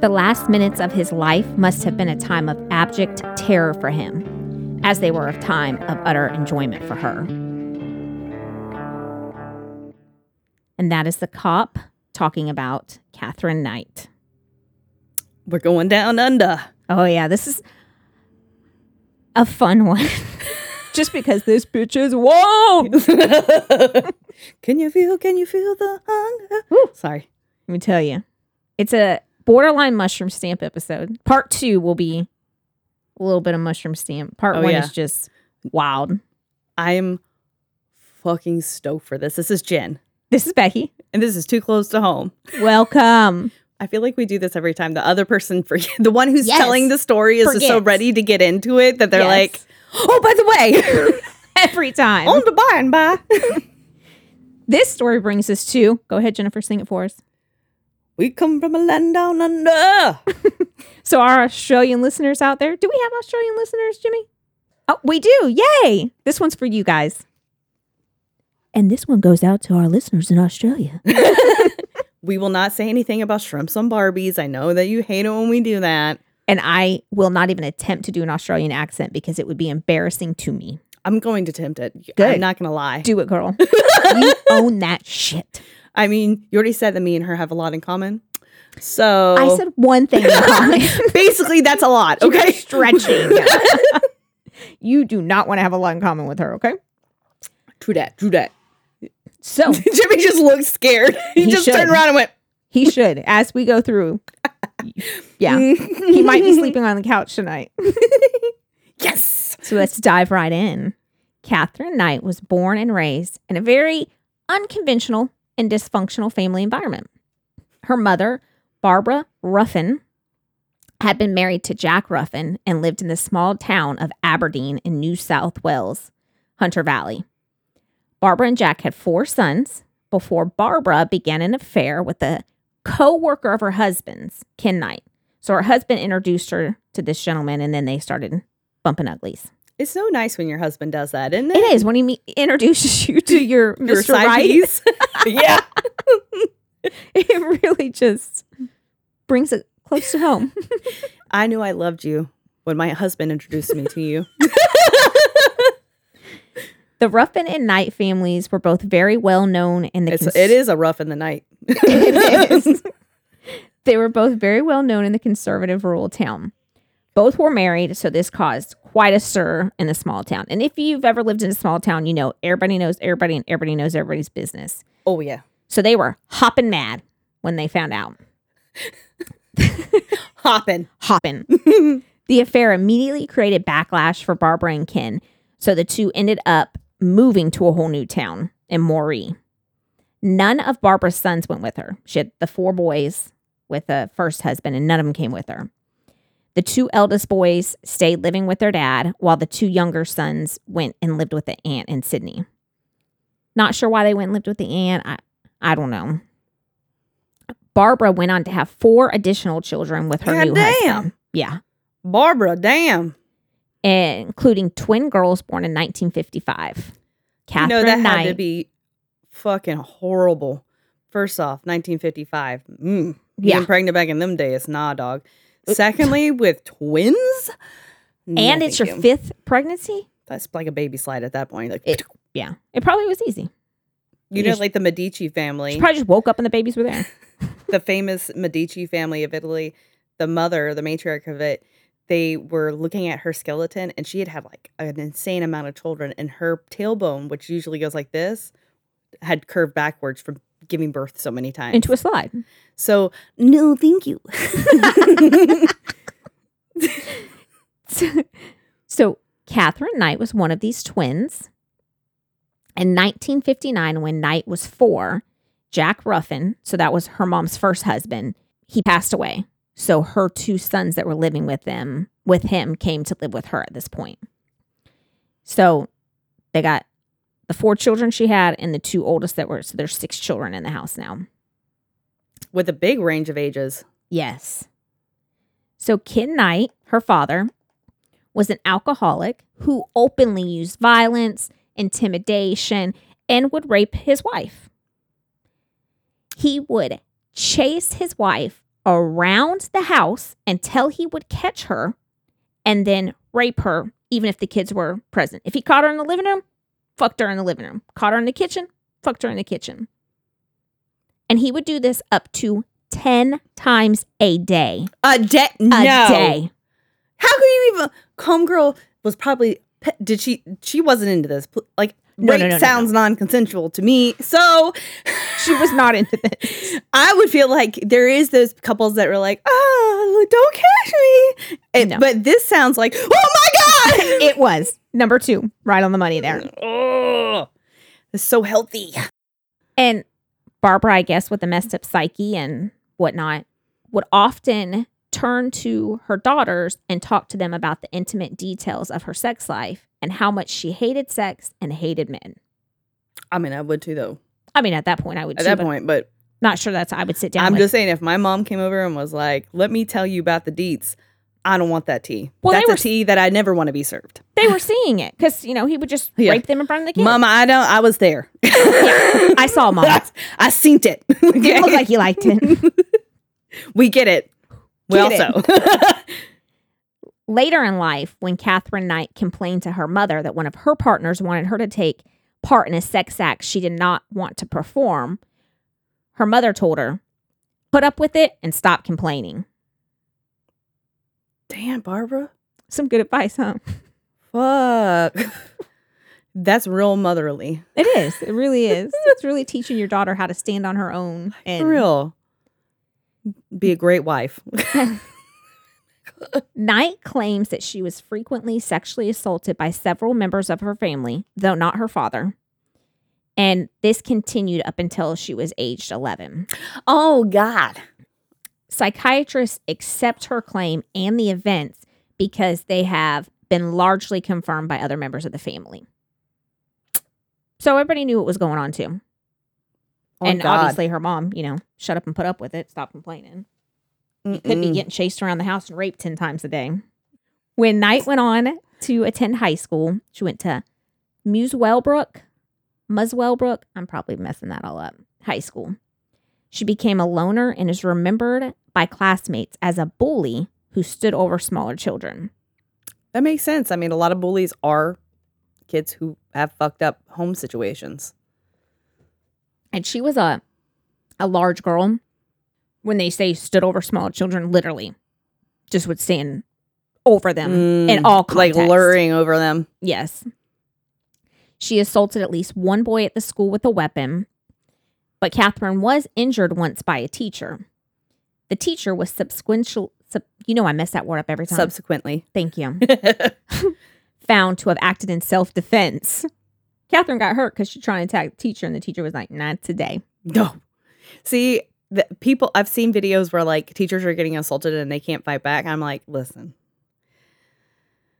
The last minutes of his life must have been a time of abject terror for him, as they were a time of utter enjoyment for her. And that is the cop talking about Katherine Knight. We're going down under. Oh, yeah, this is a fun one. Just because this bitch is whoa. can you feel? Can you feel the hunger? Sorry. Let me tell you, it's a borderline mushroom stamp episode. Part two will be a little bit of mushroom stamp. Part Oh, one yeah. is just wild. I'm fucking stoked for this. This is Jen, This is Becky. and this is too close to home. Welcome. I feel like we do this every time. The other person, forget the one who's Yes. telling the story, is just so ready to get into it that they're Yes. like, "Oh, by the way, Every time. on the by and by, This story brings us to go ahead, Jennifer, sing it for us. We come from a land down under." So, our Australian listeners out there, do we have Australian listeners, Jimmy? Oh, we do. Yay. This one's for you guys. And this one goes out to our listeners in Australia. we will not say anything about shrimps on Barbies. I know that you hate it when we do that. And I will not even attempt to do an Australian accent because it would be embarrassing to me. I'm going to attempt it. Good. I'm not going to lie. Do it, girl. you own that shit. I mean, you already said that me and her have a lot in common. So I said one thing in common. basically that's a lot. Okay. Stretching. you do not want to have a lot in common with her, okay? True that. True that. So Jimmy just looked scared. He, He just should. turned around and went, he should, as we go through. Yeah. He might be sleeping on the couch tonight. Yes. So let's dive right in. Katherine Knight was born and raised in a very unconventional and dysfunctional family environment. Her mother, Barbara Roughan, had been married to Jack Roughan and lived in the small town of Aberdeen in New South Wales, Hunter Valley. Barbara and Jack had four sons before Barbara began an affair with a co worker of her husband's, Ken Knight. So her husband introduced her to this gentleman and then they started bumping uglies. It's so nice when your husband does that, isn't it? It is when he me- introduces you to your, Your Mr. Right. yeah. It really just brings it close to home. I knew I loved you when my husband introduced me to you. The Roughan and Knight families were both very well known in the It's, cons- it is a rough in the night. It is. They were both very well known in the conservative rural town. Both were married, so this caused quite a stir in the small town. And if you've ever lived in a small town, you know everybody knows everybody and everybody knows everybody's business. Oh yeah. So they were hopping mad when they found out. Hopping. Hopping. the affair immediately created backlash for Barbara and Ken, so the two ended up moving to a whole new town in Moree. None of Barbara's sons went with her. She had the four boys with the first husband, and none of them came with her. The two eldest boys stayed living with their dad, while the two younger sons went and lived with the aunt in Sydney. Not sure why they went and lived with the aunt. I, I don't know. Barbara went on to have four additional children with her God new damn. husband. Yeah, Barbara, damn. including twin girls born in 1955. Katherine you know that Knight. had to be fucking horrible. First off, 1955. Mm. Yeah. Being pregnant back in them days, nah, dog. Secondly, with twins, No, and it's your you. fifth pregnancy. That's like a baby slide at that point. Like It- Yeah, it probably was easy. you you know, just- like the Medici family, She probably just woke up and the babies were there. the famous Medici family of Italy. The mother, the matriarch of it, they were looking at her skeleton, and she had had like an insane amount of children, and her tailbone, which usually goes like this, had curved backwards from giving birth so many times. into a slide. So no, thank you. so Katherine Knight was one of these twins. In 1959, when Knight was four, Jack Roughan, so that was her mom's first husband, he passed away. So her two sons that were living with them with him came to live with her at this point. So they got the four children she had and the two oldest that were so there's six children in the house now. With a big range of ages. Yes. So Ken Knight, her father, was an alcoholic who openly used violence, intimidation, and would rape his wife. He would chase his wife around the house until he would catch her and then rape her, even if the kids were present. If he caught her in the living room, fucked her in the living room. Caught her in the kitchen, fucked her in the kitchen. And he would do this up to 10 times a day. A day? A No. day. How could you even? Homegirl was probably. Did she? She wasn't into this. Like No, rape no, no, sounds non-consensual to me. So She was not into this. I would feel like there is those couples that were like, "Oh, don't catch me," but this sounds like, "Oh my god!" it was number two, right on the money there. oh, it's so healthy. And Barbara, I guess, with the messed up psyche and whatnot, would often turn to her daughters and talk to them about the intimate details of her sex life and how much she hated sex and hated men. I mean, I would too, though. I mean, at that point, I would At too, that but point, but not sure that's I would sit down. I'm with. just saying, if my mom came over and was like, "Let me tell you about the deets," I don't want that tea. Well, That's were a tea that I never want to be served. they were seeing it because you know he would just Yeah. rape them in front of the kids. Mama, I don't. I was there. I saw mom. I, I seen it. Didn't look like he liked it. we get it. We Get it. also. Later in life, when Katherine Knight complained to her mother that one of her partners wanted her to take part in a sex act she did not want to perform, her mother told her, put up with it and stop complaining. Damn, Barbara. Some good advice, huh? Fuck. That's real motherly. It is. It really is. It's really teaching your daughter how to stand on her own. And For real. Be a great wife. Knight claims that she was frequently sexually assaulted by several members of her family, though not her father. And this continued up until she was aged 11. oh God. Psychiatrists accept her claim and the events because they have been largely confirmed by other members of the family. So everybody knew what was going on too. Oh, and God. obviously her mom, you know, shut up and put up with it, stop complaining. could be getting chased around the house and raped 10 times a day. When Knight went on to attend high school, she went to Muswellbrook, Muswellbrook, I'm probably messing that all up, high school. She became a loner and is remembered by classmates as a bully who stood over smaller children. That makes sense. I mean, a lot of bullies are kids who have fucked up home situations. And she was a a large girl. When they say stood over smaller children, literally just would stand over them in Mm, all like luring over them. Yes. She assaulted at least one boy at the school with a weapon, but Katherine was injured once by a teacher. The teacher was subsequential, sub, you know, I mess that word up every time. Subsequently. Thank you. Found to have acted in self defense. Katherine got hurt because she tried to attack the teacher, and the teacher was like, not today. No. See, the people I've seen videos where like teachers are getting assaulted and they can't fight back. I'm like, listen,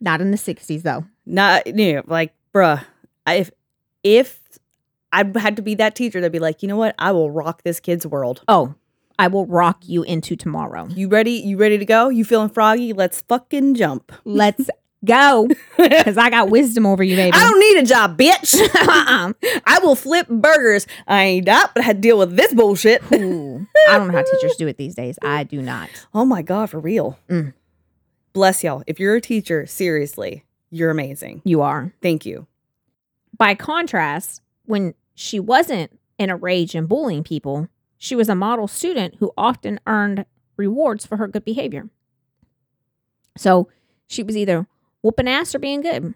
Not in the 60s, though. not you know, like, bruh, I- if if I had to be that teacher, that'd be like, you know what? I will rock this kid's world. Oh, I will rock you into tomorrow. You ready? You ready to go? You feeling froggy? Let's fucking jump. Let's go because I got wisdom over you, baby. I don't need a job, bitch. uh-uh. I will flip burgers. I ain't up, but I had to deal with this bullshit. Ooh, I don't know how teachers do it these days. I do not. Oh my God, for real. Mm. Bless y'all. If you're a teacher, seriously, you're amazing. You are. Thank you. By contrast, when she wasn't in a rage and bullying people, she was a model student who often earned rewards for her good behavior. So she was either whooping ass or being good.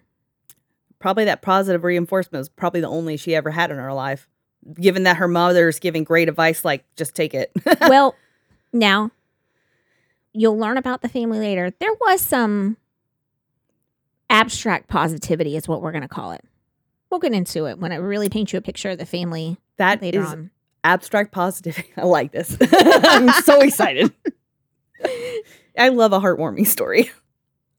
Probably that positive reinforcement was probably the only she ever had in her life. Given that her mother's giving great advice, like just take it. well, now you'll learn about the family later. There was some abstract positivity, is what we're going to call it. We'll get into it when I really paint you a picture of the family that later is on. abstract positivity. I like this. I'm so excited. I love a heartwarming story.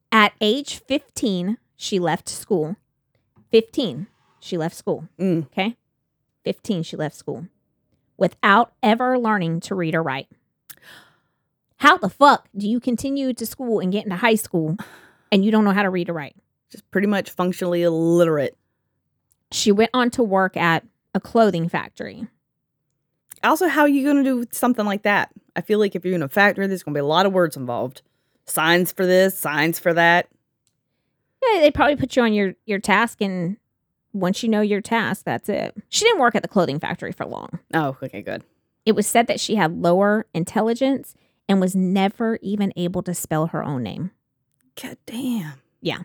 At age 15, she left school. 15, she left school. Mm. Okay. 15, she left school without ever learning to read or write. How the fuck do you continue to school and get into high school and you don't know how to read or write? Just pretty much functionally illiterate. She went on to work at a clothing factory. Also, how are you going to do something like that? I feel like if you're in a factory, there's going to be a lot of words involved. Signs for this, signs for that. Yeah, they probably put you on your your task, and once you know your task, that's it. She didn't work at the clothing factory for long. Oh, okay, good. It was said that she had lower intelligence and was never even able to spell her own name. God damn. Yeah.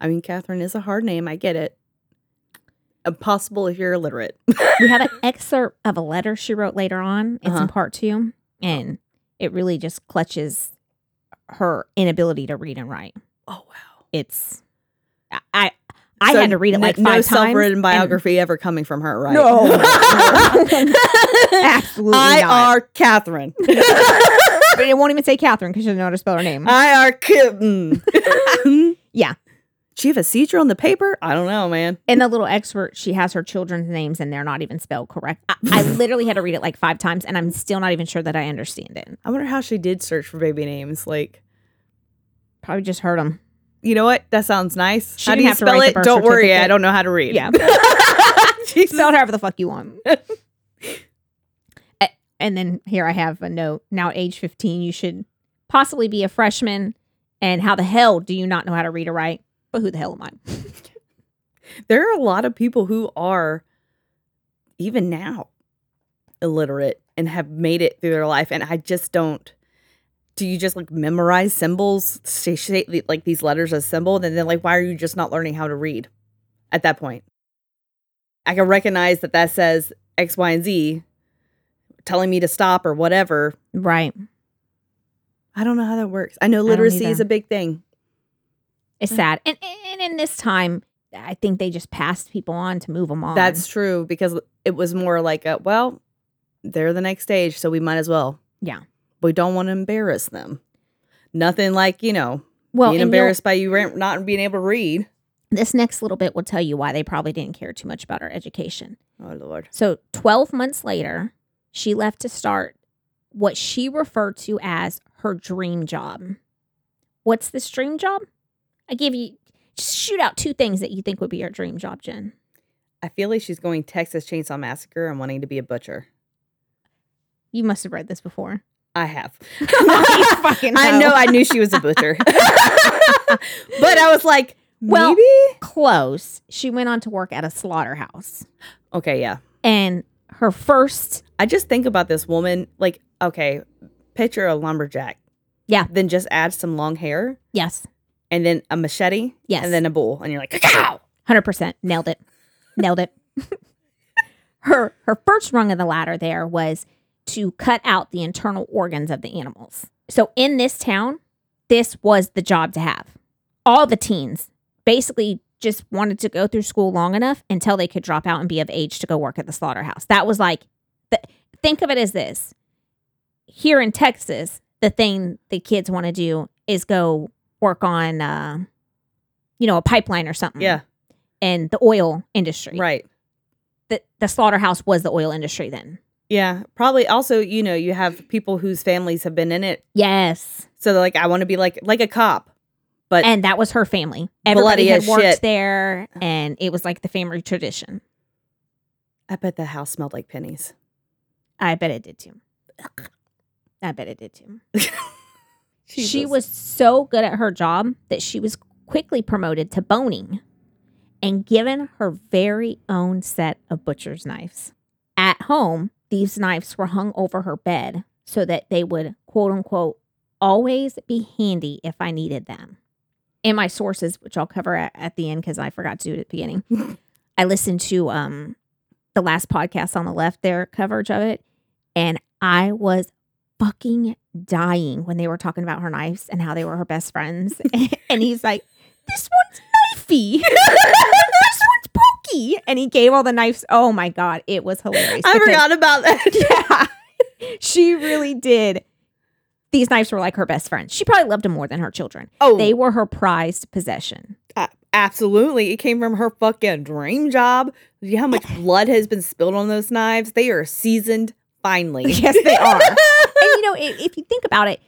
I mean, Katherine is a hard name. I get it. Impossible if you're illiterate. we have an excerpt of a letter she wrote later on. It's Uh-huh. in part two, and it really just clutches her inability to read and write. oh, wow. It's I I, So had to read it n- like no five times. self-written and- biography ever coming from her, right? No. Absolutely I not. are Katherine. but it won't even say Katherine because she doesn't know how to spell her name. I are kitten. Yeah. She have a seizure on the paper? I don't know, man. in the little expert, she has her children's names and they're not even spelled correct. I, I literally had to read it like five times, and I'm still not even sure that I understand it. I wonder how she did search for baby names. Like, Probably just heard them. you know what? That sounds nice. She how do you have to spell it? Don't worry, I don't know how to read. Yeah. Spell however the fuck you want. And then here I have a note. Now at age 15, you should possibly be a freshman. And how the hell do you not know how to read or write? But who the hell am I? There are a lot of people who are, even now, illiterate and have made it through their life. And I just don't. Do you just like memorize symbols, like these letters as symbol, and then like why are you just not learning how to read at that point? I can recognize that that says X, Y, and Z, telling me to stop or whatever. Right. I don't know how that works. I know literacy is a big thing. It's mm-hmm. sad. And, and in this time, I think they just passed people on to move them on. That's true because it was more like, a, well, they're the next stage, so we might as well. Yeah. We don't want to embarrass them. Nothing like, you know, well, being embarrassed by you not being able to read. this next little bit will tell you why they probably didn't care too much about her education. Oh, Lord. So, 12 months later, she left to start what she referred to as her dream job. What's this dream job? I give you just shoot out two things that you think would be your dream job, Jen. I feel like she's going Texas Chainsaw Massacre and wanting to be a butcher. You must have read this before. I have. I know. know I knew she was a butcher. but I was like, Well- maybe? Close. She went on to work at a slaughterhouse. Okay, yeah. And her first, I just think about this woman, like, okay, picture a lumberjack. Yeah. Then just add some long hair yes, and then a machete. Yes. And then a bull. And you're like, cow. 100% nailed it. Nailed it. her her first rung of the ladder there was to cut out the internal organs of the animals. So in this town, this was the job to have. All the teens basically just wanted to go through school long enough until they could drop out and be of age to go work at the slaughterhouse. That was like the, think of it as this. Here in Texas, the thing the kids want to do is go work on uh you know, a pipeline or something Yeah. and the oil industry. Right. The, the slaughterhouse was the oil industry then. Yeah. Probably also, you know, you have people whose families have been in it. Yes. So they're like, I want to be like like a cop. But And that was her family. Everybody had worked shit. there and it was like the family tradition. I bet the house smelled like pennies. I bet it did too. I bet it did too. She was so good at her job that she was quickly promoted to boning and given her very own set of butcher's knives. At home, these knives were hung over her bed so that they would, quote unquote, always be handy if I needed them. In my sources, which I'll cover at, at the end because I forgot to do it at the beginning, I listened to um, the last podcast on the left, their coverage of it, and I was fucking dying when they were talking about her knives and how they were her best friends. and he's like, This one's knifey. this one's pokey. And he gave all the knives. Oh my God. It was hilarious. I forgot about that. Yeah. she really did. These knives were like her best friends. She probably loved them more than her children. Oh, They were her prized possession. a- absolutely. It came from her fucking dream job. You know how much blood has been spilled on those knives? They are seasoned finely. Yes, they are. You know, if you think about it,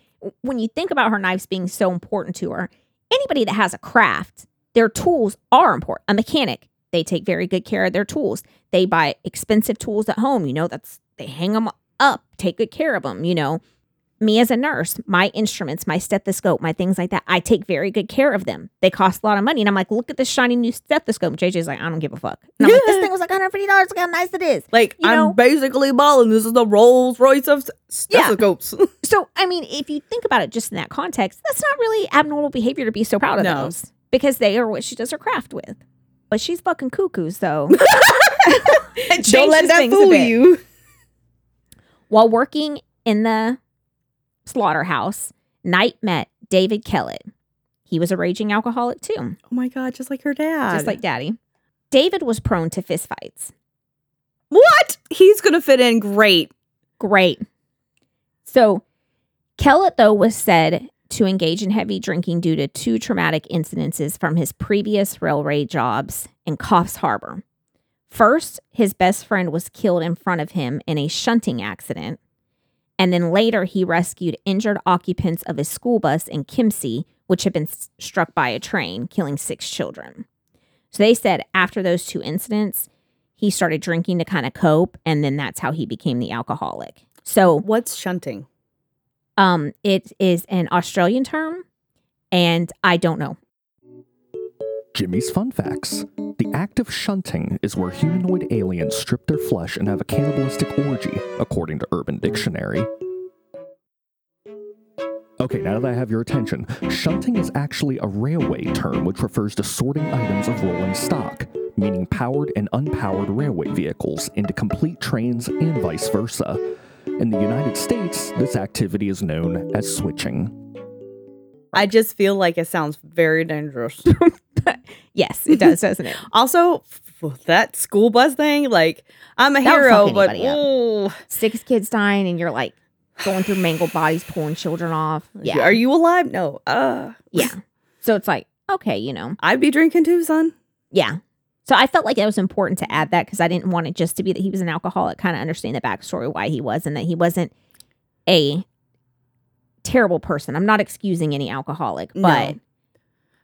when you think about her knives being so important to her, anybody that has a craft, their tools are important. A mechanic, they take very good care of their tools. They buy expensive tools at home. You know, that's they hang them up, take good care of them, you know. Me as a nurse, my instruments, my stethoscope, my things like that, I take very good care of them. They cost a lot of money. And I'm like, look at this shiny new stethoscope. And JJ's like, I don't give a fuck. And I'm like, this thing was like $150. Look how nice it is. Like You I'm know? basically balling. This is the Rolls Royce of Yeah. stethoscopes. So, I mean, if you think about it just in that context, that's not really abnormal behavior to be so proud of No. those because they are what she does her craft with. But she's fucking cuckoo, so. It Don't let that fool you. While working in the slaughterhouse, Knight met David Kellett. He was a raging alcoholic too, Oh my god, just like her dad. just like daddy. David was prone to fistfights. what? He's gonna fit in great. Great. So, Kellett, though, was said to engage in heavy drinking due to two traumatic incidences from his previous railway jobs in Coffs Harbour. First, his best friend was killed in front of him in a shunting accident. And then later, he rescued injured occupants of his school bus in Kempsey, which had been s- struck by a train, killing six children. So they said after those two incidents, he started drinking to kind of cope, and then that's how he became the alcoholic. So What's shunting? um, it is an Australian term, and I don't know. Jimmy's Fun Facts. The act of shunting is where humanoid aliens strip their flesh and have a cannibalistic orgy, according to Urban Dictionary. Okay, now that I have your attention, shunting is actually a railway term which refers to sorting items of rolling stock, meaning powered and unpowered railway vehicles into complete trains and vice versa. In the United States, this activity is known as switching. I just feel like it sounds very dangerous. Yes, it does, doesn't it? also, that school bus thing, like I'm a That hero, but Six kids dying, and you're like going through mangled bodies, pulling children off. Yeah, are you alive? No. Uh, yeah. So it's like okay, you know, I'd be drinking too, son. yeah. So I felt like it was important to add that because I didn't want it just to be that he was an alcoholic. Kind of understand the backstory why he was, and that he wasn't a terrible person. I'm not excusing any alcoholic, No.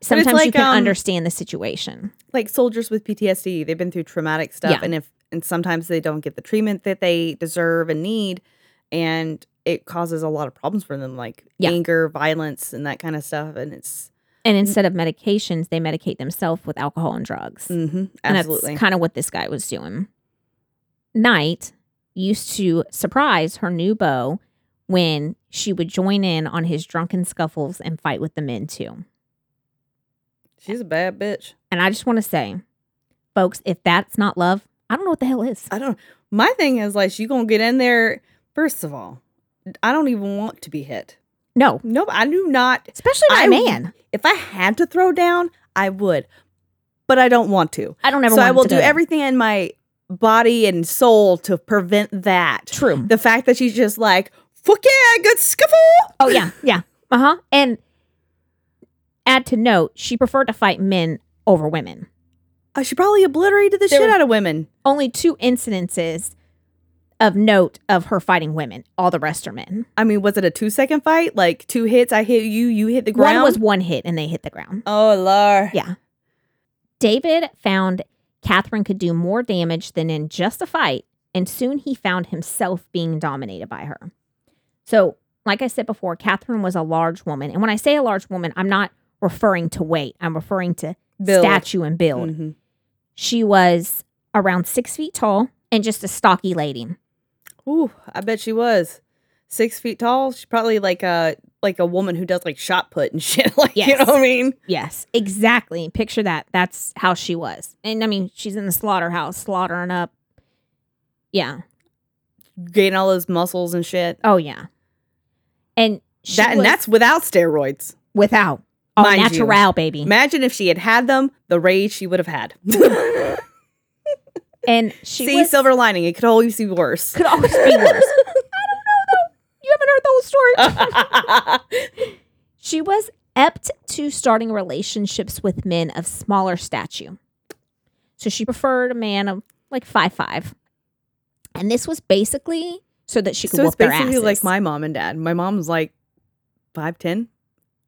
Sometimes you can um, understand the situation. Like soldiers with PTSD, they've been through traumatic stuff, Yeah. and if and sometimes they don't get the treatment that they deserve and need, and it causes a lot of problems for them, like Yeah. anger, violence, and that kind of stuff. And it's And instead of medications, they medicate themselves with alcohol and drugs. mhm, And absolutely that's kind of what this guy was doing. Knight used to surprise her new beau when she would join in on his drunken scuffles and fight with the men too. She's a bad bitch. And I just want to say, folks, if that's not love, I don't know what the hell is. I don't. My thing is like she gonna get in there. First of all, I don't even want to be hit. No, No, I do not. especially I a man. If I had to throw down, I would, but I don't want to. I don't ever so I will do everything in my body and soul to prevent that. True. The fact that she's just like, fuck yeah, good scuffle. Oh, yeah. Yeah. Uh huh. And add to note, she preferred to fight men over women. Uh, I should probably obliterated the There shit out of women. Only two incidences of note of her fighting women. All the rest are men. I mean, was it a two second fight? Like two hits, I hit you, you hit the ground. One was one hit and they hit the ground. oh lord. Yeah. David found Katherine could do more damage than in just a fight, and soon he found himself being dominated by her. So, like I said before, Katherine was a large woman. And when I say a large woman, I'm not referring to weight, I'm referring to Build. statue and build. Mhm. She was around six feet tall and just a stocky lady. Ooh, I bet she was six feet tall. She's probably like a like a woman who does like shot put and shit. Like you know what I mean? Yes, exactly. Picture that. That's how she was. And I mean, she's in the slaughterhouse, slaughtering up. Yeah. Gain all those muscles and shit. Oh, yeah. And she that and that's without steroids. without. Oh, Mind you. natural, baby. Imagine if she had had them, the rage she would have had. and she See, was, silver lining. It could always be worse. could always be worse. I don't know, though. You haven't heard the whole story. She was apt to starting relationships with men of smaller stature. So she preferred a man of like five five. And this was basically so that she could so it's basically like my mom and dad. My mom's like five ten,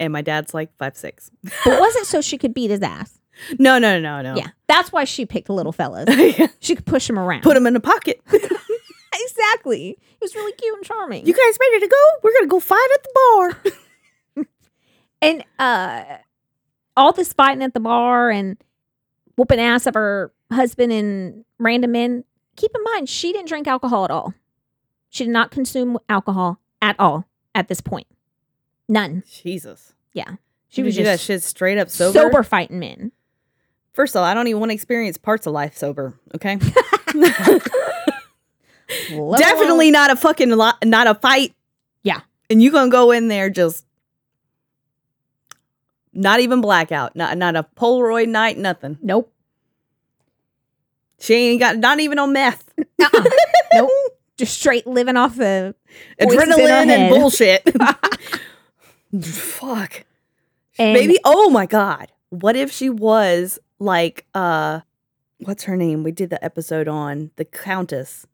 and my dad's like five six. but was it so she could beat his ass? No, no, no, no. Yeah. That's why she picked the little fellas. She could push him around. Put him in a pocket. exactly. He was really cute and charming. You guys ready to go? We're gonna go fight at the bar. and uh all this fighting at the bar and whooping ass of her husband and random men. Keep in mind, she didn't drink alcohol at all. She did not consume alcohol at all at this point. None. Jesus. Yeah. She You was could do that just shit straight up sober, sober. fighting men. First of all, I don't even want to experience parts of life sober. Okay. Definitely not a fucking lot, not a fight. Yeah. And you gonna go in there just not even blackout, not not a Polaroid night, nothing. Nope. She ain't got not even on meth, Uh-uh. nope. Just straight living off the Voices in her adrenaline and bullshit. Fuck. and Maybe. Oh my god. What if she was like uh, what's her name? We did the episode on the Countess.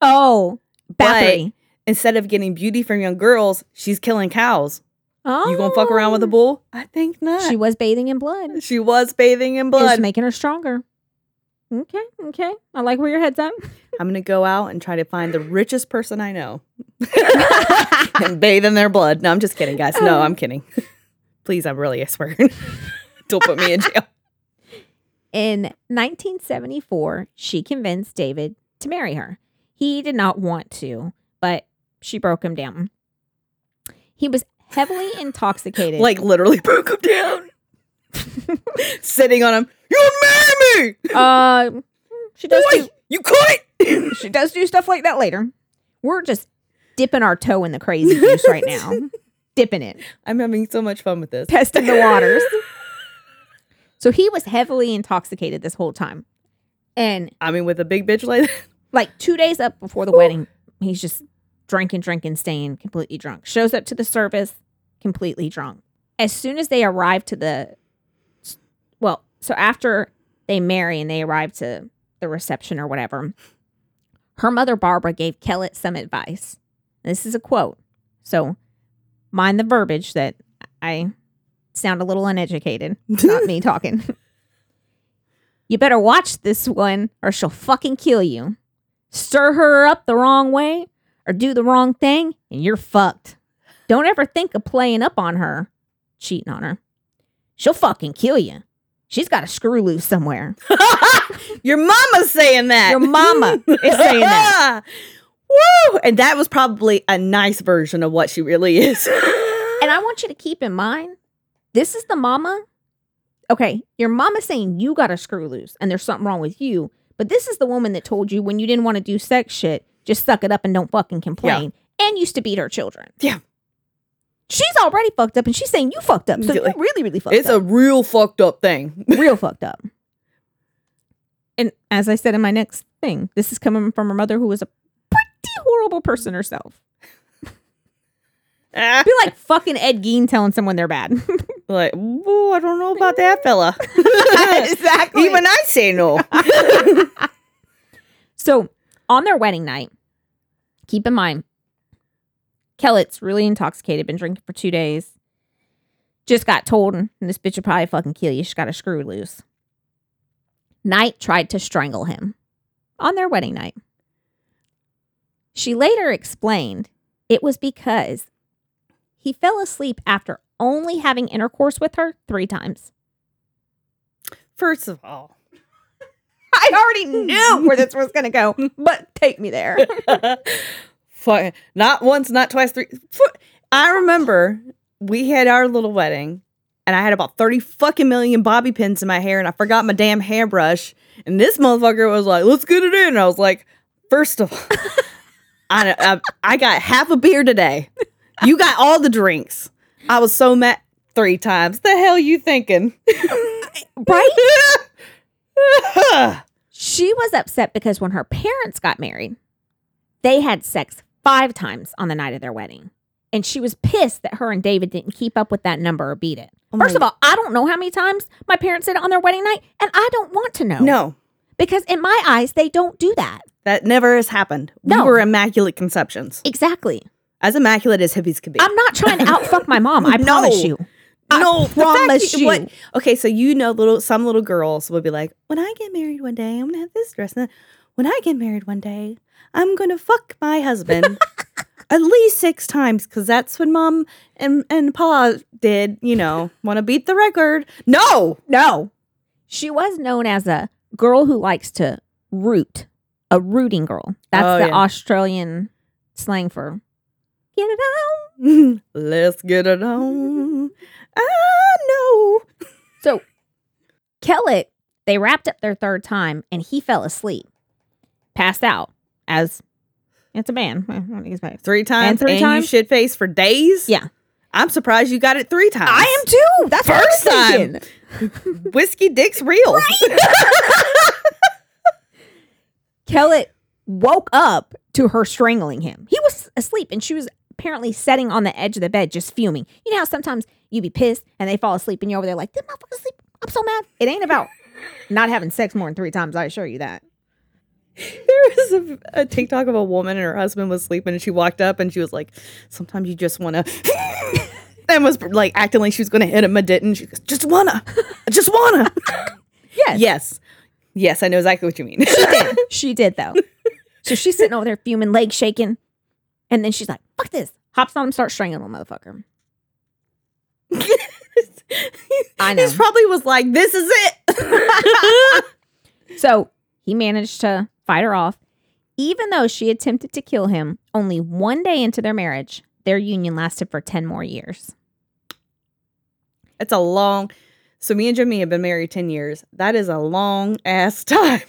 Oh, Bathory. Instead of getting beauty from young girls, she's killing cows. Oh, You gonna fuck around with a bull? I think not. She was bathing in blood. She was bathing in Blood. blood. It's making her stronger. Okay, okay. I like where your head's at. I'm gonna go out and try to find the richest person I know and bathe in their blood. No, I'm just kidding, guys. No, um, I'm kidding. Please, I'm really I swear. Don't put me in jail. In 1974, she convinced David to marry her. He did not want to, but she broke him down. He was heavily intoxicated. Like literally broke him down. Sitting on him. You marry uh, she does boy. You do, she does do stuff like that later. We're just dipping our toe in the crazy juice right now, dipping it, I'm having so much fun with this. testing the waters. So he was heavily intoxicated this whole time, and I mean, with a big bitch like like two days up before the wedding, he's just drinking, drinking, staying completely drunk. Shows up to the service completely drunk. As soon as they arrive to the, well, so after they marry and they arrive to the reception or whatever, her mother Barbara gave Kellett some advice. This is a quote. So mind the verbiage that I sound a little uneducated. Not me talking. You better watch this one or she'll fucking kill you stir her up the wrong way or do the wrong thing and you're fucked. Don't ever think of playing up on her, cheating on her. She'll fucking kill you. She's got a screw loose somewhere. Your mama's saying that. Your mama is saying that. Woo! And that was probably a nice version of what she really is. And I want you to keep in mind, this is the mama. Okay, your mama's saying you got a screw loose and there's something wrong with you. But this is the woman that told you when you didn't want to do sex shit, just suck it up and don't fucking complain. And used to beat her children. Yeah. She's already fucked up and she's saying you fucked up. So you're really, really fucked it's up. It's a real fucked up thing. real fucked up. And as I said in my next thing, this is coming from her mother who was a pretty horrible person herself. Ah, Be like fucking Ed Gein telling someone they're bad. like, ooh, I don't know about that fella. exactly. Even I say no. so on their wedding night, keep in mind, Kellett's really intoxicated, been drinking for two days. Just got told, and this bitch will probably fucking kill you. She's got a screw loose. Knight tried to strangle him on their wedding night. She later explained it was because he fell asleep after only having intercourse with her three times. First of all, I already knew where this was going to go, but take me there. fuck, not once, not twice, three. I remember we had our little wedding, and I had about thirty fucking million bobby pins in my hair, and I forgot my damn hairbrush. And this motherfucker was like, "Let's get it in." And I was like, first of all, I, I I got half a beer today. You got all the drinks. I was so mad three times. The hell you thinking? right? She was upset because when her parents got married, they had sex five times on the night of their wedding. And she was pissed that her and David didn't keep up with that number or beat it. Oh First of all, I don't know how many times my parents did it on their wedding night, and I don't want to know. no, Because in my eyes, they don't do that. that never has happened. No. We were immaculate conceptions. Exactly. As immaculate as hippies could be. I'm not trying to outfuck my mom. I No. promise you. I no, promise you. what- okay, so you know, little some little girls will be like, "When I get married one day, I'm gonna have this dress." And when I get married one day, I'm gonna fuck my husband at least six times because that's what mom and and pa did. You know, want to beat the record? No, No. She was known as a girl who likes to root, a rooting girl. That's Oh, the yeah. Australian slang for get it out. let's get it on. I know. So Kellett, they wrapped up their third time and he fell asleep, passed out as it's a man. What do you expect? Three times three and times? you shit face for days. Yeah. I'm surprised you got it three times. I am too. That's First time. Whiskey dick's real. Kellett woke up to her strangling him. He was asleep and she was apparently sitting on the edge of the bed just fuming. You know how sometimes you be pissed and they fall asleep and you're over there like, this motherfucker asleep. I'm so mad. It ain't about not having sex more than three times, I assure you that. There was a, a TikTok of a woman and her husband was sleeping and she walked up and she was like, sometimes you just want to. and was like acting like she was going to hit him, but didn't. She goes, just wanna. I just wanna. Yes. yes. Yes, I know exactly what you mean. She did. She did though. So she's sitting over there fuming, legs shaking. And then she's like, fuck this. Hops on him, starts strangling the motherfucker. I know. He probably was like, this is it. So he managed to fight her off. Even though she attempted to kill him, only one day into their marriage, their union lasted for 10 more years. It's a long. So me and Jimmy have been married 10 years. That is a long ass time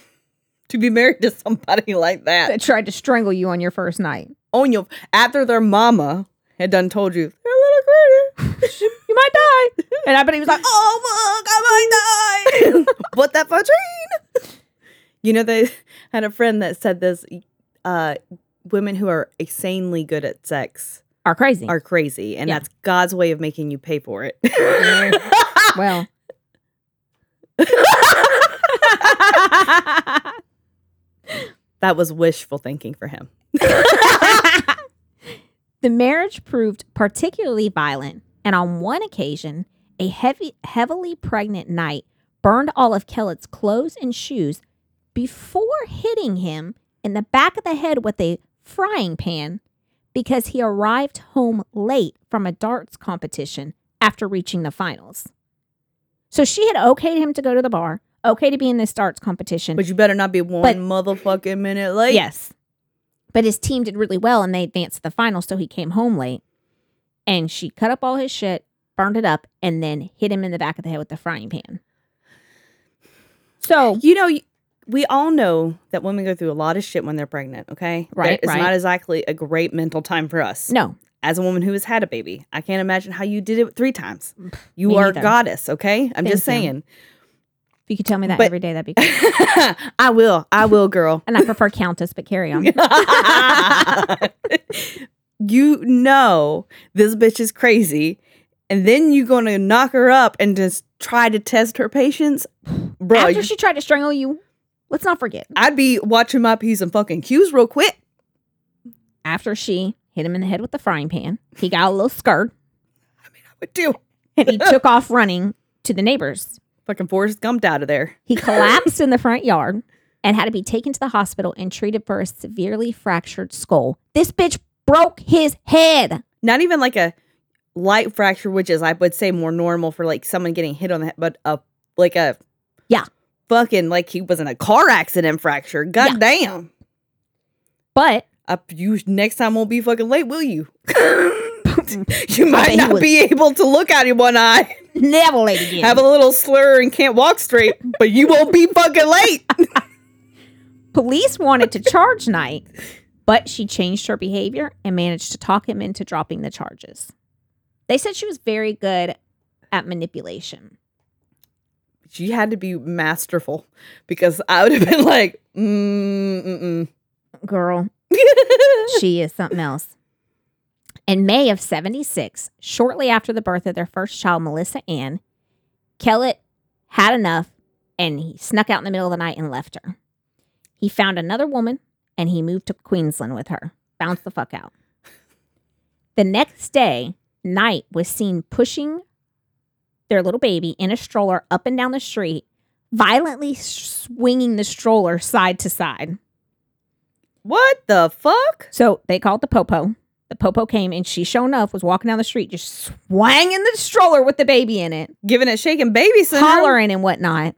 to be married to somebody like that. That tried to strangle you on your first night. On your after their mama had done told you they're a little crazy. You might die. And I bet he was like, oh, fuck, I might die. what that for? You know, they had a friend that said this uh women who are insanely good at sex are crazy. are crazy, and Yeah. that's God's way of making you pay for it. well. that was wishful thinking for him. the marriage proved particularly violent, and on one occasion, a heavy, heavily pregnant knight burned all of Kellett's clothes and shoes before hitting him in the back of the head with a frying pan because he arrived home late from a darts competition after reaching the finals. So she had okayed him to go to the bar, okay to be in this darts competition. But you better not be one But- motherfucking minute late. Yes. But his team did really well and they advanced to the finals, so he came home late. And she cut up all his shit, burned it up, and then hit him in the back of the head with the frying pan. So, You know, we all know that women go through a lot of shit when they're pregnant, okay? Right, It's right. not exactly a great mental time for us. no, As a woman who has had a baby, I can't imagine how you did it three times. You me are neither. a goddess, okay? I'm just Thank you. saying. if you could tell me that But- every day, that'd be great. I will. I will, girl. And I prefer Countess, but carry on. you know this bitch is crazy. And then you're going to knock her up and just try to test her patience. Bro, After you- she tried to strangle you, let's not forget. I'd be watching my P's and fucking Q's real quick. After she hit him in the head with the frying pan, he got a little scared I mean, I would do? and he took off running to the neighbors. Fucking Forrest Gumped out of there. He collapsed in the front yard and had to be taken to the hospital and treated for a severely fractured skull. This bitch broke his head. Not even like a light fracture, which is I would say more normal for like someone getting hit on the head, but a like a Yeah. Fucking like he was in a car accident fracture. God damn. But Uh, you next time won't be fucking late, will you? you might not be able to look out of one eye, never late again. have a little slur, and can't walk straight, but you won't be fucking late. Police wanted to charge Knight, but she changed her behavior and managed to talk him into dropping the charges. They said she was very good at manipulation. She had to be masterful because I would have been like, mm, Girl, she is something else. In May of 76, shortly after the birth of their first child, Melissa Ann, Kellett had enough and he snuck out in the middle of the night and left her. He found another woman and he moved to Queensland with her. Bounced the fuck out. The next day, Knight was seen pushing their little baby in a stroller up and down the street, violently swinging the stroller side to side. What the fuck? So they called the Popo. The Popo came and she, sure enough, was walking down the street just swanging the stroller with the baby in it, Giving it shaking baby syndrome. hollering and whatnot.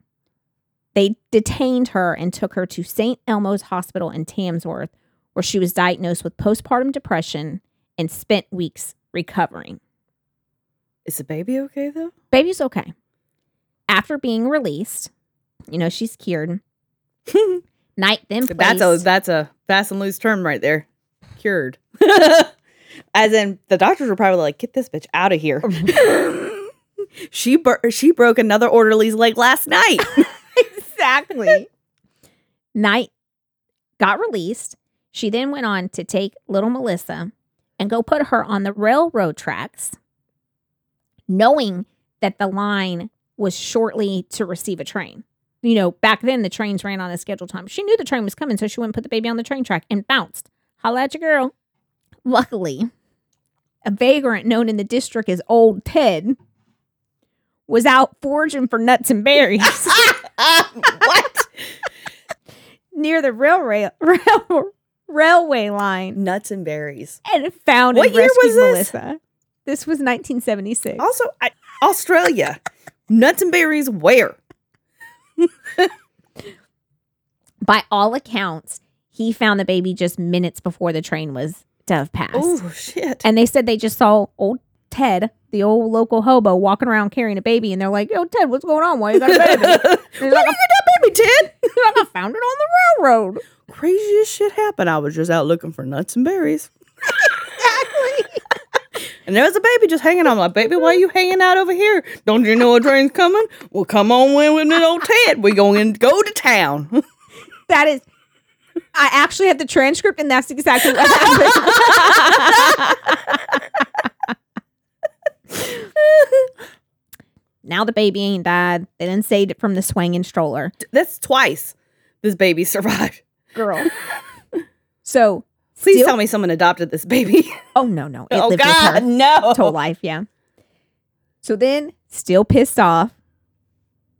They detained her and took her to St. Elmo's Hospital in Tamsworth, where she was diagnosed with postpartum depression and spent weeks recovering. Is the baby okay though? Baby's okay. After being released, you know, she's cured. Knight then placed, That's a that's a fast and loose term right there. Cured. As in, the doctors were probably like, "Get this bitch out of here." she bur- she broke another orderly's leg last night. exactly. Knight got released. She then went on to take little Melissa and go put her on the railroad tracks, knowing that the line was shortly to receive a train. You know, back then the trains ran on a scheduled time. She knew the train was coming, so she went and put the baby on the train track and bounced. Holla at your girl. Luckily, a vagrant known in the district as Old Ted was out foraging for nuts and berries. what? near the railway rail, railway line Nuts and berries. and found What and year was? Melissa. This was 1976. Also, I, Australia. Nuts and berries. Where? By all accounts, he found the baby just minutes before the train was to have passed. Oh shit. And they said they just saw old Ted, the old local hobo, walking around carrying a baby, and they're like, "Yo, Ted, what's going on? Why you got a baby?" And he's you like, get that baby, Ted? "I I found it on the railroad." Craziest shit happened. I was just out looking for nuts and berries. And there was a baby just hanging on. Like, baby, why are you hanging out over here? Don't you know a train's coming? Well, come on in with an old Ted. We're going to go to town. That is. I actually have the transcript, and that's exactly what happened. now the baby ain't died. They didn't saved it from the swinging stroller. That's twice this baby survived. Girl. So, Please Still- tell me someone adopted this baby. oh no, no. It oh lived with her. God, no. its whole life, yeah. So then, still pissed off,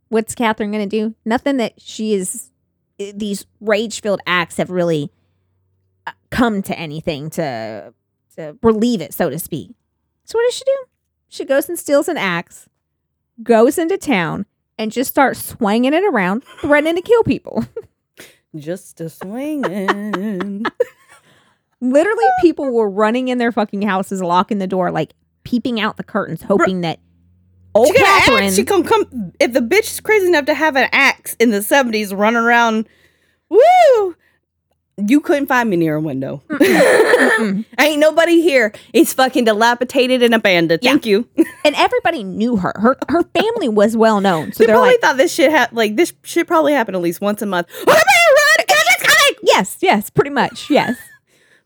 what's Katherine going to do? Nothing that she is, these rage filled acts have really uh, come to anything to, to relieve it, so to speak. So, what does she do? She goes and steals an axe, goes into town, and just starts swinging it around, threatening to kill people. Just a swinging. Literally, people were running in their fucking houses, locking the door, like peeping out the curtains, hoping that old she Katherine. axe. She come come. If the bitch is crazy enough to have an axe in the seventies, running around, woo! You couldn't find me near a window. Ain't nobody here. It's fucking dilapidated and abandoned. Yeah. Thank you. and everybody knew her. Her her family was well known, so they probably like, thought this shit had like this shit probably happened at least once a month. Run! Yes, yes, pretty much, yes.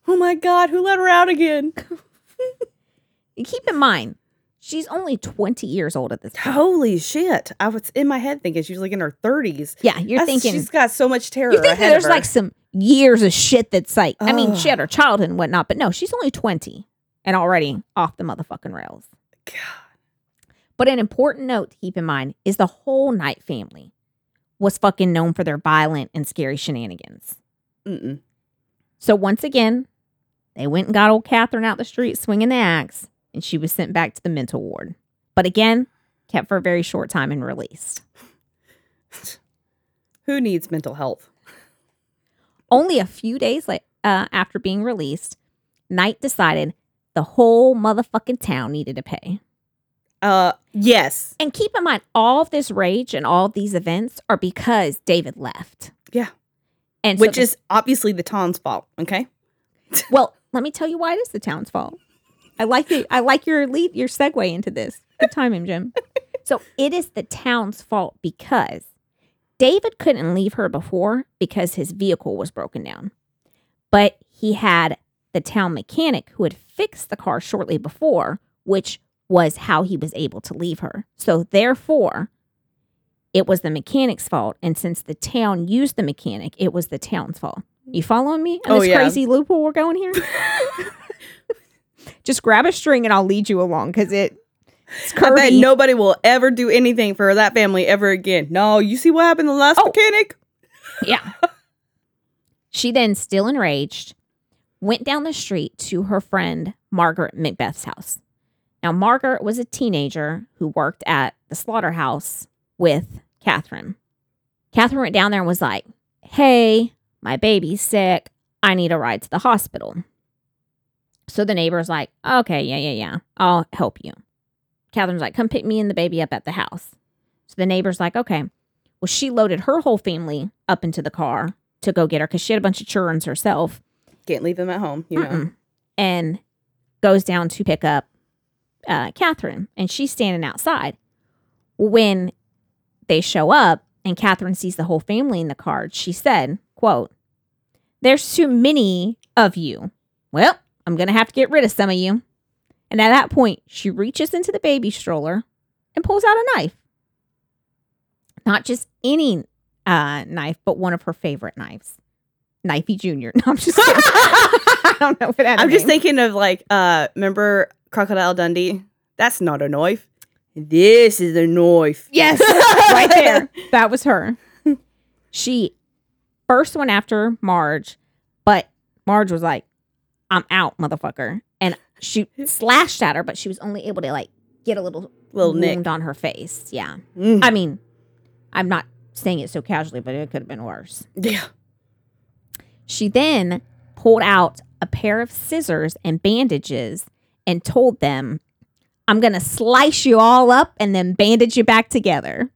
Oh my god, who let her out again? Keep in mind, she's only twenty years old at this point. Holy shit! I was in my head thinking she's like in her thirties. Yeah, you're thinking. she's got so much terror. You think there's like some years of shit that's like, I mean, she had her childhood and whatnot, but no, she's only twenty and already off the motherfucking rails. God. But an important note to keep in mind is the whole Knight family was fucking known for their violent and scary shenanigans. Mm-mm. So once again, they went and got old Katherine out the street swinging the axe, and she was sent back to the mental ward. But again, kept for a very short time and released. Who needs mental health? Only a few days like uh, after being released, Knight decided the whole motherfucking town needed to pay. Uh, yes. And keep in mind, all of this rage and all of these events are because David left. Yeah. And so Which the- is obviously the town's fault. Okay. well, let me tell you why it is the town's fault. I like the I like your lead your segue into this. Good timing, Jim. so it is the town's fault because David couldn't leave her before because his vehicle was broken down. But he had the town mechanic who had fixed the car shortly before, which was how he was able to leave her. So therefore, it was the mechanic's fault. And since the town used the mechanic, it was the town's fault. You following me on Oh, this yeah. crazy loophole we're going here? Just grab a string and I'll lead you along because it, it's I bet nobody will ever do anything for that family ever again. No, you see what happened to the last Oh. mechanic? Yeah. She then, still enraged, went down the street to her friend Margaret Macbeth's house. Now, Margaret was a teenager who worked at the slaughterhouse with Katherine. Katherine went down there and was like, Hey, my baby's sick. I need a ride to the hospital. So the neighbor's like, Okay, yeah, yeah, yeah. I'll help you. Katherine's like, Come pick me and the baby up at the house. So the neighbor's like, Okay. Well, she loaded her whole family up into the car to go get her because she had a bunch of children herself Can't leave them at home, you know. Mm-mm. and goes down to pick up uh, Katherine, and she's standing outside. When they show up, and Katherine sees the whole family in the car, she said, "quote There's too many of you. Well, I'm gonna have to get rid of some of you." And at that point, she reaches into the baby stroller and pulls out a knife. Not just any uh, knife, but one of her favorite knives. Knifey Junior. No, I'm just kidding. I don't know if it had a I'm just thinking of like, uh, remember Crocodile Dundee? That's not a knife. This is a knife. Yes, right there. That was her. She first one after Marge, but Marge was like, I'm out, motherfucker. And she slashed at her, but she was only able to like get a little, Little wound nick. on her face. Yeah. Mm. I mean, I'm not saying it so casually, but it could have been worse. Yeah. She then pulled out a pair of scissors and bandages and told them, I'm going to slice you all up and then bandage you back together.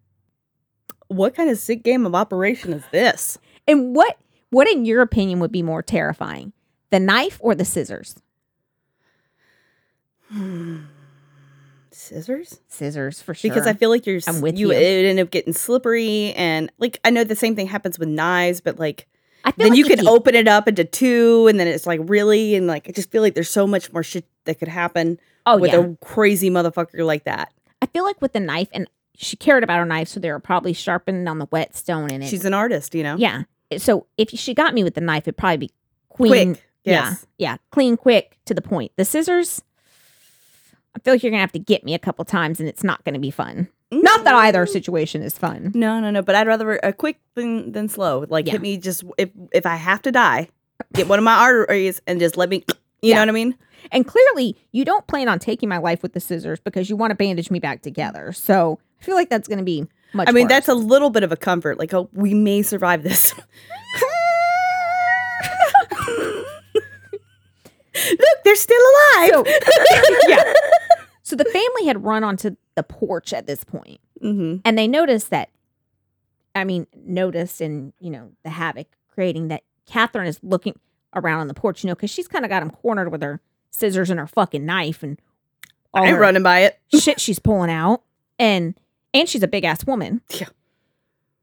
What kind of sick game of operation is this? And what what in your opinion would be more terrifying? The knife or the scissors? Scissors? Scissors for sure. Because I feel like you're I'm with you, you. it end up getting slippery and like I know the same thing happens with knives, but like I feel then like you if can open it up into two and then it's like really and like I just feel like there's so much more shit that could happen Oh with yeah. a crazy motherfucker like that. I feel like with the knife and she cared about her knife, so they were probably sharpened on the whetstone in it. She's an artist, you know. yeah. So if she got me with the knife, it'd probably be queen. Quick. Yes. Yeah. Yeah. Clean, quick, to the point. The scissors, I feel like you're gonna have to get me a couple times and it's not gonna be fun. Not that either mm. situation is fun. No, no, no. But I'd rather a quick than than slow. Like Yeah. hit me just if if I have to die, get one of my arteries and just let me. You Yeah. know what I mean? And clearly, you don't plan on taking my life with the scissors because you want to bandage me back together. So I feel like that's going to be much. I mean, worse. that's a little bit of a comfort. Like, oh, we may survive this. Look, they're still alive. So, yeah. So the family had run onto the porch at this point, hmm and they noticed that. I mean, noticed and you know the havoc creating that Katherine is looking around on the porch, you know, because she's kind of got him cornered with her scissors and her fucking knife and all I ain't running by it. shit she's pulling out, and and she's a big ass woman. Yeah.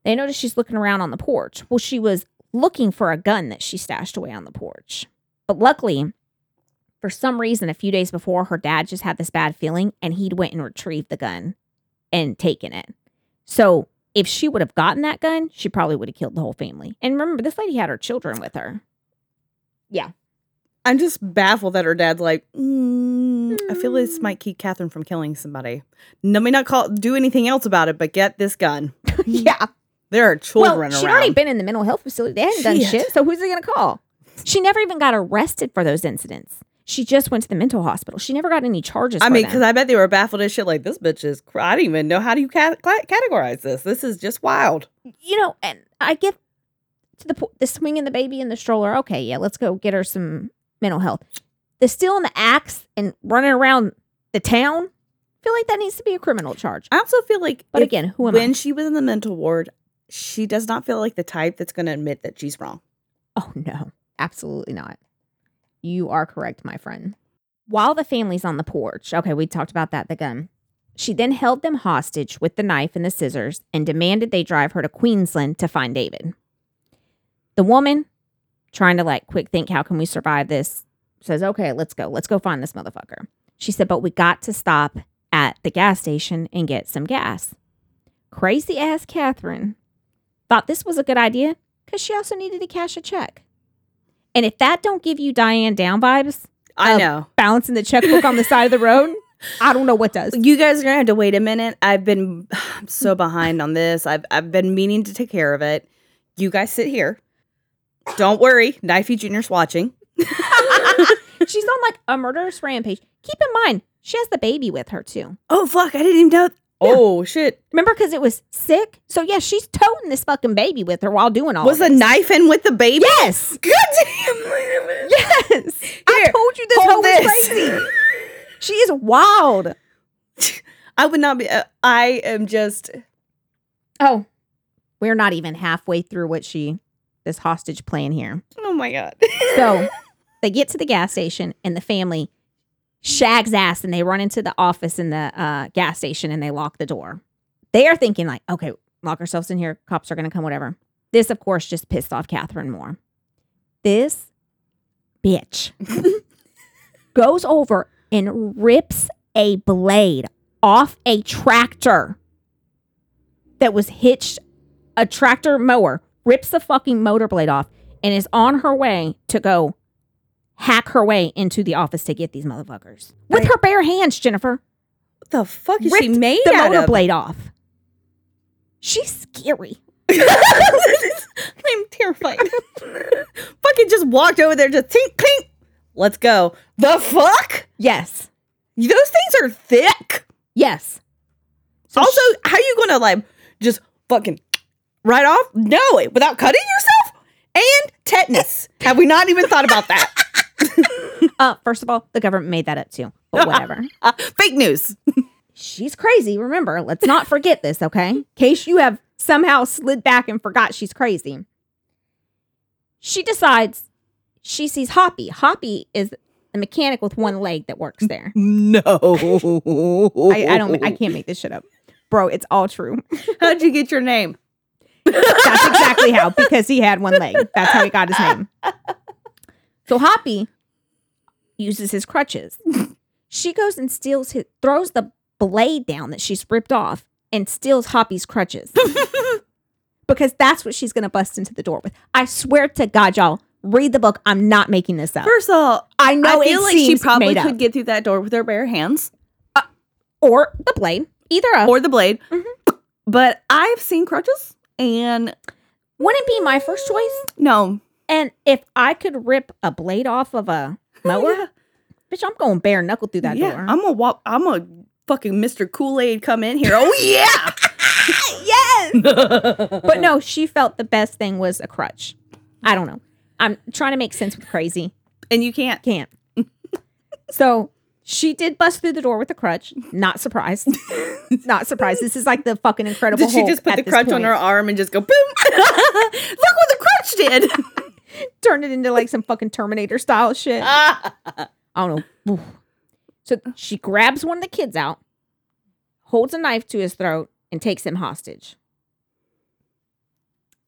They noticed she's looking around on the porch. Well, she was looking for a gun that she stashed away on the porch. But luckily, for some reason, a few days before, her dad just had this bad feeling and he'd went and retrieved the gun and taken it. So if she would have gotten that gun, she probably would have killed the whole family. And remember, this lady had her children with her. I'm just baffled that her dad's like, mm, I feel this might keep Katherine from killing somebody. Let me not call do anything else about it, but get this gun. yeah. There are children well, she'd around. already been in the mental health facility. They hadn't done Shit. shit. So who's he going to call? She never even got arrested for those incidents. She just went to the mental hospital. She never got any charges. I mean, because I bet they were baffled as shit. Like this bitch is. cr- I don't even know how do you categorize this. This is just wild. you know, and I get to the po- the swinging the baby in the stroller. Okay, yeah, let's go get her some mental health. The stealing the axe and running around the town. I feel like that needs to be a criminal charge. I also feel like, But if- again, who am when I? she was in the mental ward, she does not feel like the type that's going to admit that she's wrong. Oh no, absolutely not. You are correct, my friend. While the family's on the porch, okay, we talked about that, the gun. She then held them hostage with the knife and the scissors and demanded they drive her to Queensland to find David. The woman, trying to like quick think, how can we survive this, says, okay, let's go. Let's go find this motherfucker. She said, but we got to stop at the gas station and get some gas. Crazy ass Katherine thought this was a good idea because she also needed to cash a check. And if that don't give you Diane Down vibes, I know. balancing the checkbook on the side of the road, I don't know what does. You guys are gonna have to wait a minute. I've been I'm so behind on this. I've I've been meaning to take care of it. You guys sit here. Don't worry, Knifey Junior's watching. She's on like a murderous rampage. Keep in mind, she has the baby with her too. Oh fuck! I didn't even know. Oh shit! Remember, because it was sick. So yeah, she's toting this fucking baby with her while doing all. This. Was of the this. knife in with the baby? Yes, God damn! Wait a minute. yes. I Here, told you this hold was this. crazy. She is wild. I would not be. Uh, I am just. Oh, we're not even halfway through what she this hostage plan here. Oh my god. So they get to the gas station and the family shags ass and they run into the office in the uh, gas station and they lock the door. They are thinking like, okay, lock ourselves in here. Cops are going to come, whatever. This, of course, just pissed off Katherine more. This bitch goes over and rips a blade off a tractor that was hitched, a tractor mower, rips the fucking motor blade off and is on her way to go hack her way into the office to get these motherfuckers with Right. her bare hands, Jennifer. what the fuck is she made the out motor of? blade off. She's scary. I'm terrified. Fucking just walked over there, just tink, clink. Let's go. The fuck? Yes. Those things are thick. Yes. So also, how you gonna like just fucking right off? No, without cutting yourself and tetanus. Have we not even thought about that? Uh, first of all, the government made that up too. But whatever. Uh, fake news. she's crazy. Remember, let's not forget this, okay? In case you have somehow slid back and forgot she's crazy. She decides she sees Hoppy. Hoppy is a mechanic with one leg that works there. No. I, I don't. I can't make this shit up, bro. It's all true. How'd you get your name? That's exactly how because he had one leg. That's how he got his name. So Hoppy uses his crutches. She goes and steals his, throws the blade down that she's ripped off, and steals Hoppy's crutches because that's what she's gonna bust into the door with. I swear to God, y'all, read the book. I'm not making this up. First of all, I know I feel it like she probably up. could get through that door with her bare hands or the blade, either of. or the blade. Mhm. But I've seen crutches and Wouldn't it be my first choice. no. And if I could rip a blade off of a mower, Yeah. bitch, I'm going bare knuckle through that yeah, door. I'm a walk. I'm a fucking Mr. Kool Aid come in here. Oh yeah. yes. But no, she felt the best thing was a crutch. I don't know. I'm trying to make sense with crazy. and you can't. Can't. so she did bust through the door with a crutch. Not surprised. Not surprised. This is like the fucking incredible. Did she Hulk just put the crutch on her arm and just go boom? Look what the crutch did. Turned it into like some fucking Terminator style shit. I don't know. So she grabs one of the kids out, holds a knife to his throat, and takes him hostage.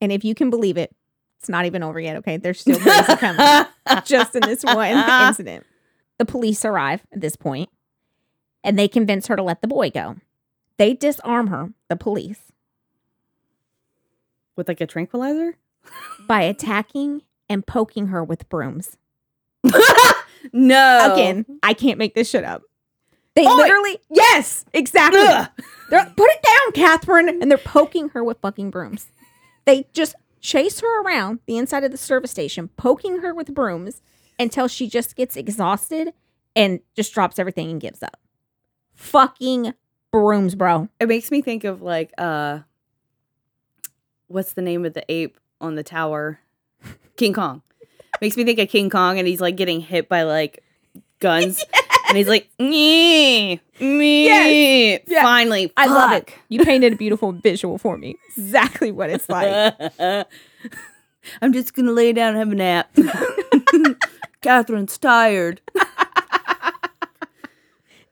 And if you can believe it, it's not even over yet, okay? There's still crazy coming just in this one incident. The police arrive at this point and they convince her to let the boy go. They disarm her, the police, With like a tranquilizer? by attacking and poking her with brooms. no. Again, I can't make this shit up. They Oi! literally, yes, exactly. Ugh. They're put it down, Katherine. And they're poking her with fucking brooms. They just chase her around the inside of the service station, poking her with brooms until she just gets exhausted and just drops everything and gives up. Fucking brooms, bro. It makes me think of like uh what's the name of the ape on the tower? King Kong. Makes me think of King Kong and he's like getting hit by like guns. And he's like, me, me. Yes. Yeah. Finally. I love it. You painted a beautiful visual for me. Exactly what it's like. I'm just gonna lay down and have a nap. Katherine's tired.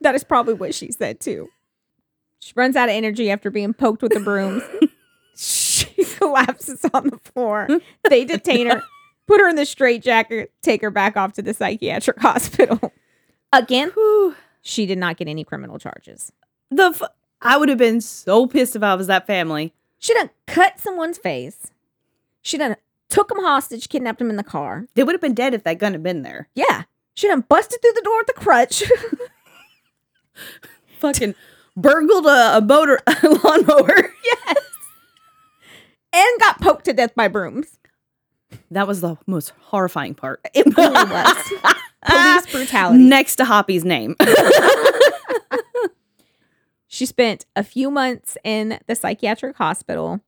That is probably what she said too. She runs out of energy after being poked with the brooms. she collapses on the floor. They detain her, put her in the straitjacket, take her back off to the psychiatric hospital. Again, Whew. she did not get any criminal charges. The f- I would have been so pissed if I was that family. She done cut someone's face. She done took him hostage, kidnapped him in the car. They would have been dead if that gun had been there. Yeah. She done busted through the door with the crutch. Fucking burgled a, a motor a lawnmower. yes. And got poked to death by brooms. That was the most horrifying part. It really was. Police uh, brutality. Next to Hoppy's name. She spent a few months in the psychiatric hospital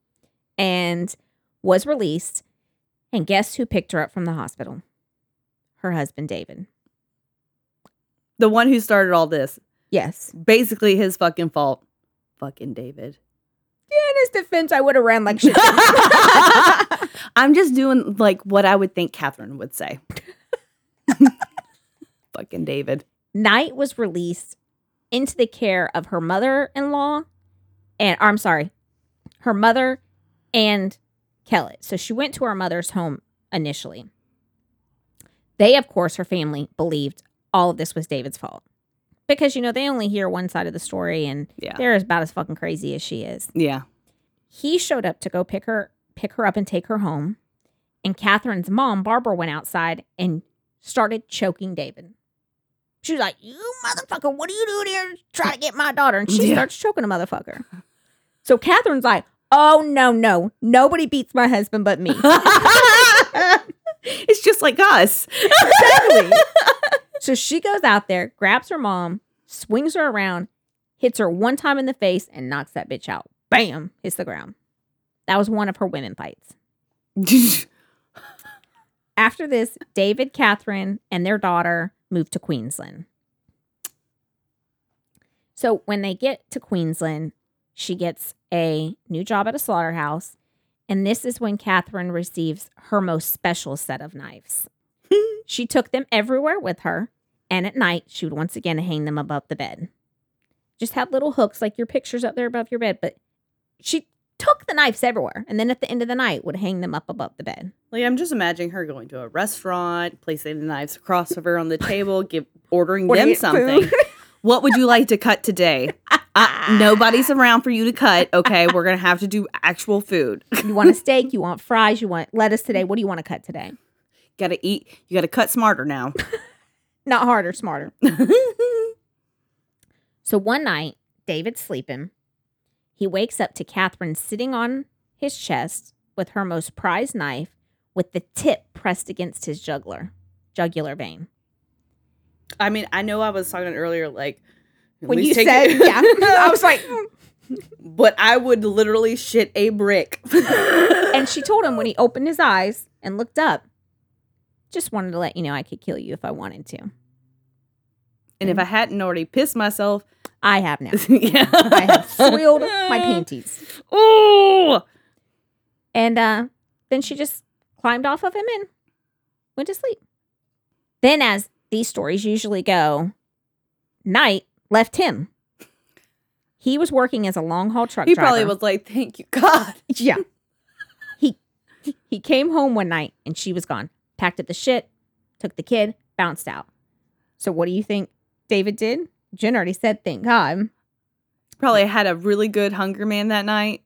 and was released. And guess who picked her up from the hospital? Her husband, David. the one who started all this. Yes. Basically his fucking fault. Fucking David. In his defense, I would have ran like shit. I'm just doing like what I would think Katherine would say. fucking David. Knight was released into the care of her mother in law and, or I'm sorry, her mother and Kellett. So she went to her mother's home initially. They, of course, her family believed all of this was David's fault because, you know, they only hear one side of the story and Yeah. they're about as fucking crazy as she is. Yeah. He showed up to go pick her pick her up and take her home. And Katherine's mom, Barbara, went outside and started choking David. She was like, You motherfucker, what are you doing here trying to get my daughter? And she Yeah. starts choking a motherfucker. So Katherine's like, Oh no, no. Nobody beats my husband but me. it's just like us. Exactly. so she goes out there, grabs her mom, swings her around, hits her one time in the face, and knocks that bitch out. Bam, hits the ground. That was one of her women fights. After this, David, Katherine, and their daughter moved to Queensland. So when they get to Queensland, she gets a new job at a slaughterhouse. And this is when Katherine receives her most special set of knives. she took them everywhere with her. And at night, she would once again hang them above the bed. Just have little hooks like your pictures up there above your bed. But she took the knives everywhere. And then at the end of the night, would hang them up above the bed. Like I'm just imagining her going to a restaurant, placing the knives across of her on the table, give ordering Ordering them something. what would you like to cut today? Uh, nobody's around for you to cut. Okay, we're gonna have to do actual food. You want a steak? You want fries? You want lettuce today? What do you want to cut today? Got to eat. You got to cut smarter now. Not harder, smarter. So one night, David's sleeping. He wakes up to Katherine sitting on his chest with her most prized knife with the tip pressed against his jugular, jugular vein. I mean, I know I was talking earlier, like When you said, it- yeah, I was like, but I would literally shit a brick. and she told him when he opened his eyes and looked up, just wanted to let you know I could kill you if I wanted to. and if I hadn't already pissed myself, I have now. yeah, I have soiled my panties. Ooh, And uh, then she just climbed off of him and went to sleep. Then, as these stories usually go, Knight left him. He was working as a long haul truck he driver. probably was like, "Thank you, God." Yeah. he he came home one night and she was gone. Packed up the shit, took the kid, bounced out. So what do you think David did? Jen already said, thank God. Probably had a really good Hunger Man that night.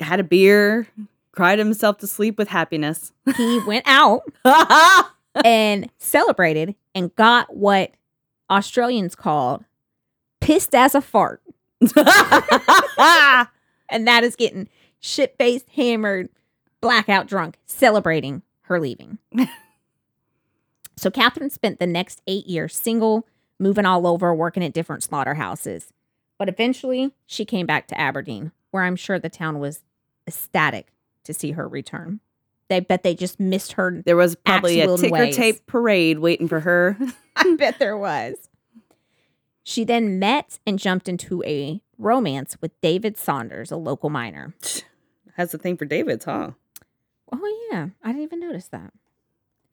Had a beer, cried himself to sleep with happiness. He went out and celebrated and got what Australians called pissed as a fart. And that is getting shit faced, hammered, blackout drunk, celebrating her leaving. so Katherine spent the next eight years single, moving all over, working at different slaughterhouses. But eventually she came back to Aberdeen, where I'm sure the town was ecstatic to see her return. They bet they just missed her. there was probably a ticker ways. tape parade waiting for her. I bet there was. She then met and jumped into a romance with David Saunders, a local miner. Has a thing for David's, huh? Oh yeah, I didn't even notice that.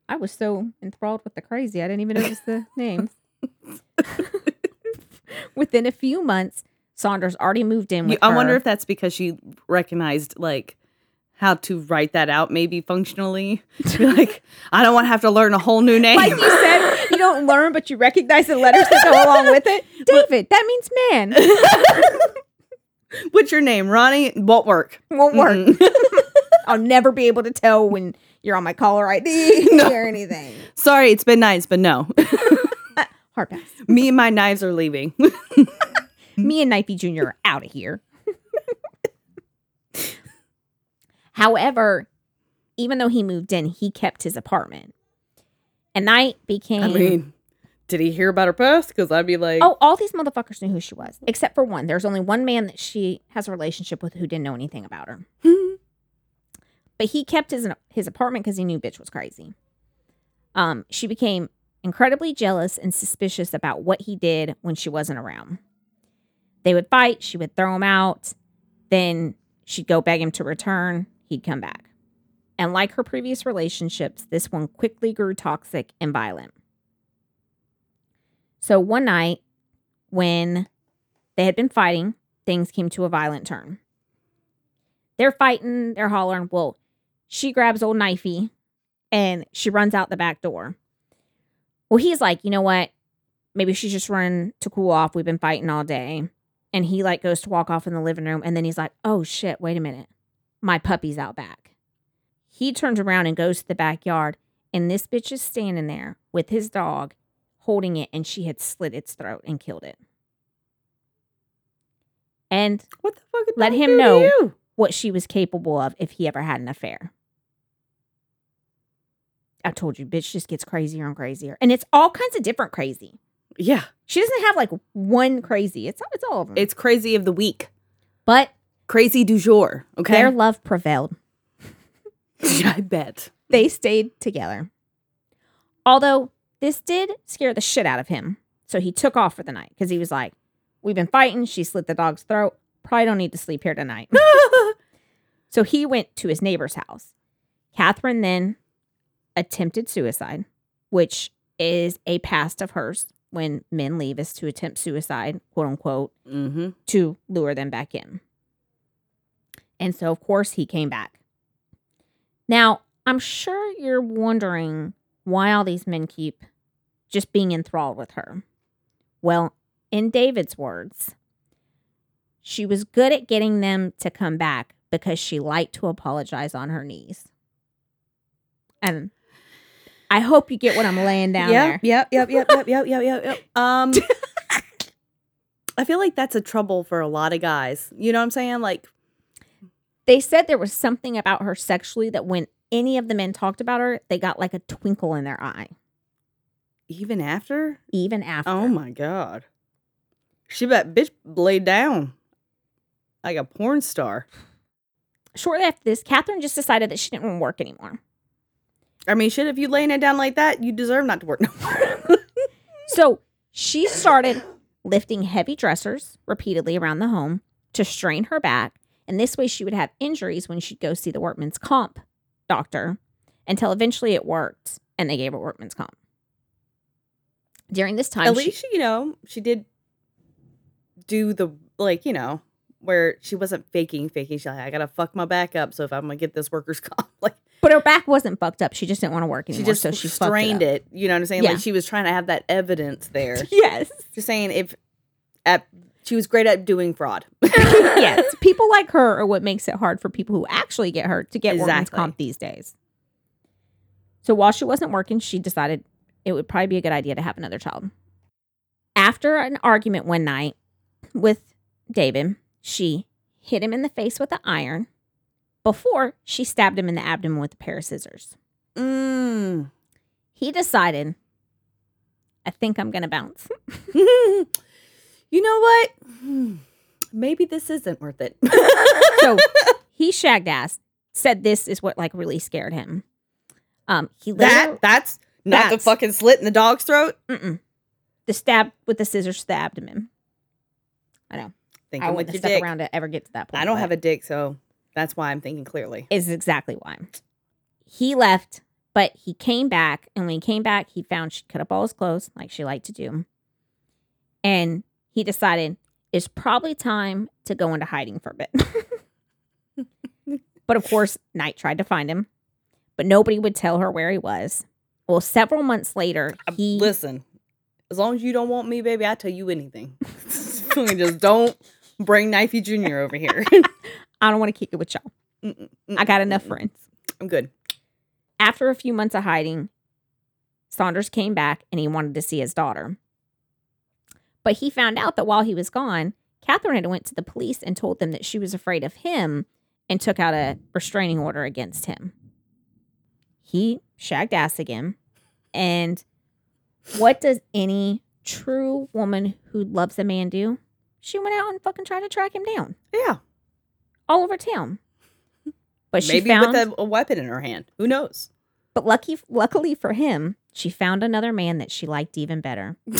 I was so enthralled with the crazy, I didn't even notice the names. Within a few months, Saunders already moved in I wonder if that's because she recognized like how to write that out, maybe functionally. To be like, I don't want to have to learn a whole new name. like you said, you don't learn, but you recognize the letters that go along with it. David, that means man. What's your name, Ronnie? Won't work. Won't work. Mm-mm. I'll never be able to tell when you're on my caller ID No. or anything. Sorry, it's been nice, but no. Uh, hard pass. Me and my knives are leaving. Me and Knifey Jr. are out of here. However, even though he moved in, he kept his apartment. And Knight became I mean, did he hear about her past? Because I'd be like, Oh, all these motherfuckers knew who she was, except for one. There's only one man that she has a relationship with who didn't know anything about her. But he kept his his apartment because he knew bitch was crazy. Um, she became incredibly jealous and suspicious about what he did when she wasn't around. They would fight. She would throw him out. Then she'd go beg him to return. He'd come back. And like her previous relationships, this one quickly grew toxic and violent. So one night, when they had been fighting, things came to a violent turn. They're fighting, they're hollering. Well, she grabs old knifey and she runs out the back door. Well, he's like, you know what? Maybe she's just running to cool off. We've been fighting all day. And he like goes to walk off in the living room and then he's like, "Oh shit, wait a minute. My puppy's out back." He turns around and goes to the backyard and this bitch is standing there with his dog holding it and she had slit its throat and killed it. And what the fuck? Let him know. what she was capable of if he ever had an affair. I told you, bitch just gets crazier and crazier. And it's all kinds of different crazy. Yeah, She doesn't have like one crazy. It's it's all of them. it's crazy of the week, but crazy du jour. Okay, their love prevailed. I bet. They stayed together. Although this did scare the shit out of him. So he took off for the night because he was like, We've been fighting. She slit the dog's throat. Probably don't need to sleep here tonight. So he went to his neighbor's house. Katherine then attempted suicide, which is a past of hers when men leave is to attempt suicide, quote unquote, mm-hmm. to lure them back in. And so, of course, he came back. Now, I'm sure you're wondering why all these men keep just being enthralled with her. Well, in David's words, she was good at getting them to come back because she liked to apologize on her knees. And I hope you get what I'm laying down there. Yep, yep, yep, yep, yep, yep, yep, yep. Um, I feel like that's a trouble for a lot of guys. You know what I'm saying? Like, They said there was something about her sexually that when any of the men talked about her, they got like a twinkle in their eye, even after? even after. Oh my god, she bet bitch laid down like a porn star. Shortly after this, Katherine just decided that she didn't want to work anymore. I mean, shit, if you laying it down like that, you deserve not to work no more. So she started lifting heavy dressers repeatedly around the home to strain her back. And this way she would have injuries when she'd go see the workman's comp doctor until eventually it worked and they gave her workman's comp. During this time, At she- least, she, you know, she did do the, like, you know, where she wasn't faking, faking. She's like, I gotta fuck my back up. So if I'm gonna get this worker's comp, like, but her back wasn't fucked up. She just didn't want to work anymore. she just so she strained it. it, You know what I'm saying? Yeah. Like, she was trying to have that evidence there. Yes. Just saying, if at she was great at doing fraud. yes. People like her are what makes it hard for people who actually get hurt to get workman's Exactly. comp these days. So while she wasn't working, she decided it would probably be a good idea to have another child. After an argument one night with David, she hit him in the face with an iron before she stabbed him in the abdomen with a pair of scissors. Mm. He decided, I think I'm going to bounce. you know what? Hmm. Maybe this isn't worth it. so he shagged ass, said this is what like really scared him. Um, he later, that that's not the fucking slit in the dog's throat. Mm-mm. The stab with the scissors to the abdomen. I know. Thinking I with wouldn't your stuck dick. around to ever get to that point. I don't have a dick, so that's why I'm thinking clearly. Is exactly why. He left, but he came back, and when he came back, he found she'd cut up all his clothes like she liked to do, and he decided it's probably time to go into hiding for a bit. but of course, Knight tried to find him, but nobody would tell her where he was. Well, several months later, Uh, he Listen, as long as you don't want me, baby, I tell you anything. Just don't bring Knifey Jr. over here. I don't want to kick it with y'all. Mm-mm, I got enough mm-mm. friends. I'm good. After a few months of hiding, Saunders came back and he wanted to see his daughter. But he found out that while he was gone, Katherine had went to the police and told them that she was afraid of him and took out a restraining order against him. he shagged ass again. And what does any true woman who loves a man do? She went out and fucking tried to track him down Yeah. all over town. But she Maybe with a, a weapon in her hand. Who knows? but lucky, luckily for him, she found another man that she liked even better.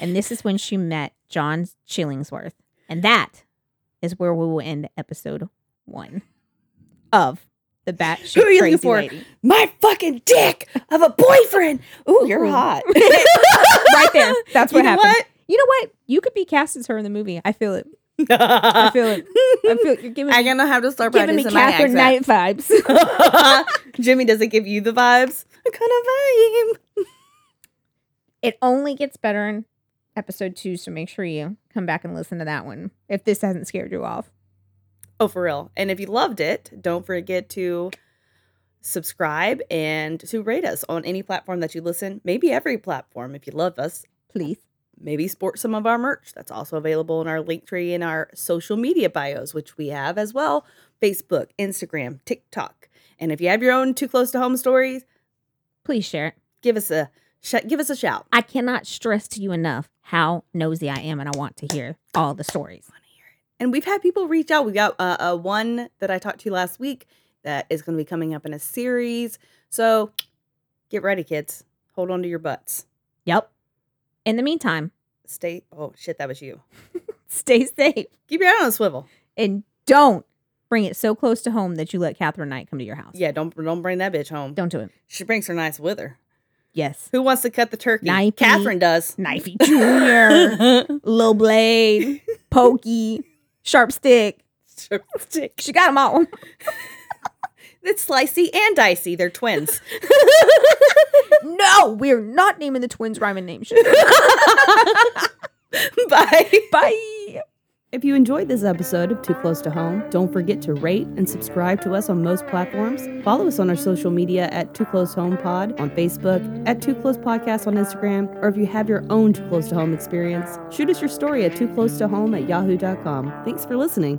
And this is when she met John Chillingsworth. And that is where we will end episode one of the batshit Who are you looking crazy for? lady. My fucking dick of a boyfriend. Ooh, you're hot. right there. That's what you know happened. You know what? You could be cast as her in the movie. I feel it. I feel it. I feel it. You're giving, I'm gonna have to start giving me Katherine. Knight vibes. Jimmy doesn't give you the vibes. Kind of vibe? it only gets better in episode two, so make sure you come back and listen to that one if this hasn't scared you off. Oh, for real. And if you loved it, don't forget to subscribe and to rate us on any platform that you listen. Maybe every platform if you love us. Please. Maybe sport some of our merch. That's also available in our link tree in our social media bios, which we have as well Facebook, Instagram, TikTok. And if you have your own too close to home stories, Please share it. give us a sh- give us a shout. I cannot stress to you enough how nosy I am and I want to hear all the stories. And we've had people reach out. We got uh, uh, one that I talked to last week that is going to be coming up in a series. So get ready, kids. Hold on to your butts. Yep. In the meantime, Stay. Oh shit, that was you. stay safe Keep your eye on the swivel. and don't bring it so close to home that you let Katherine Knight come to your house. Yeah, don't don't bring that bitch home. Don't do it. She brings her knife with her. Yes. Who wants to cut the turkey? Knifey. Katherine does. Knifey Jr., low blade, pokey, sharp stick. She got them all. It's slicey and dicey. They're twins. No, we're not naming the twins rhyming names. Bye. Bye. If you enjoyed this episode of Too Close to Home, don't forget to rate and subscribe to us on most platforms. Follow us on our social media at Too Close Home Pod on Facebook, at Too Close Podcast on Instagram, or if you have your own Too Close to Home experience, shoot us your story at Too Close to Home at yahoo.com. Thanks for listening.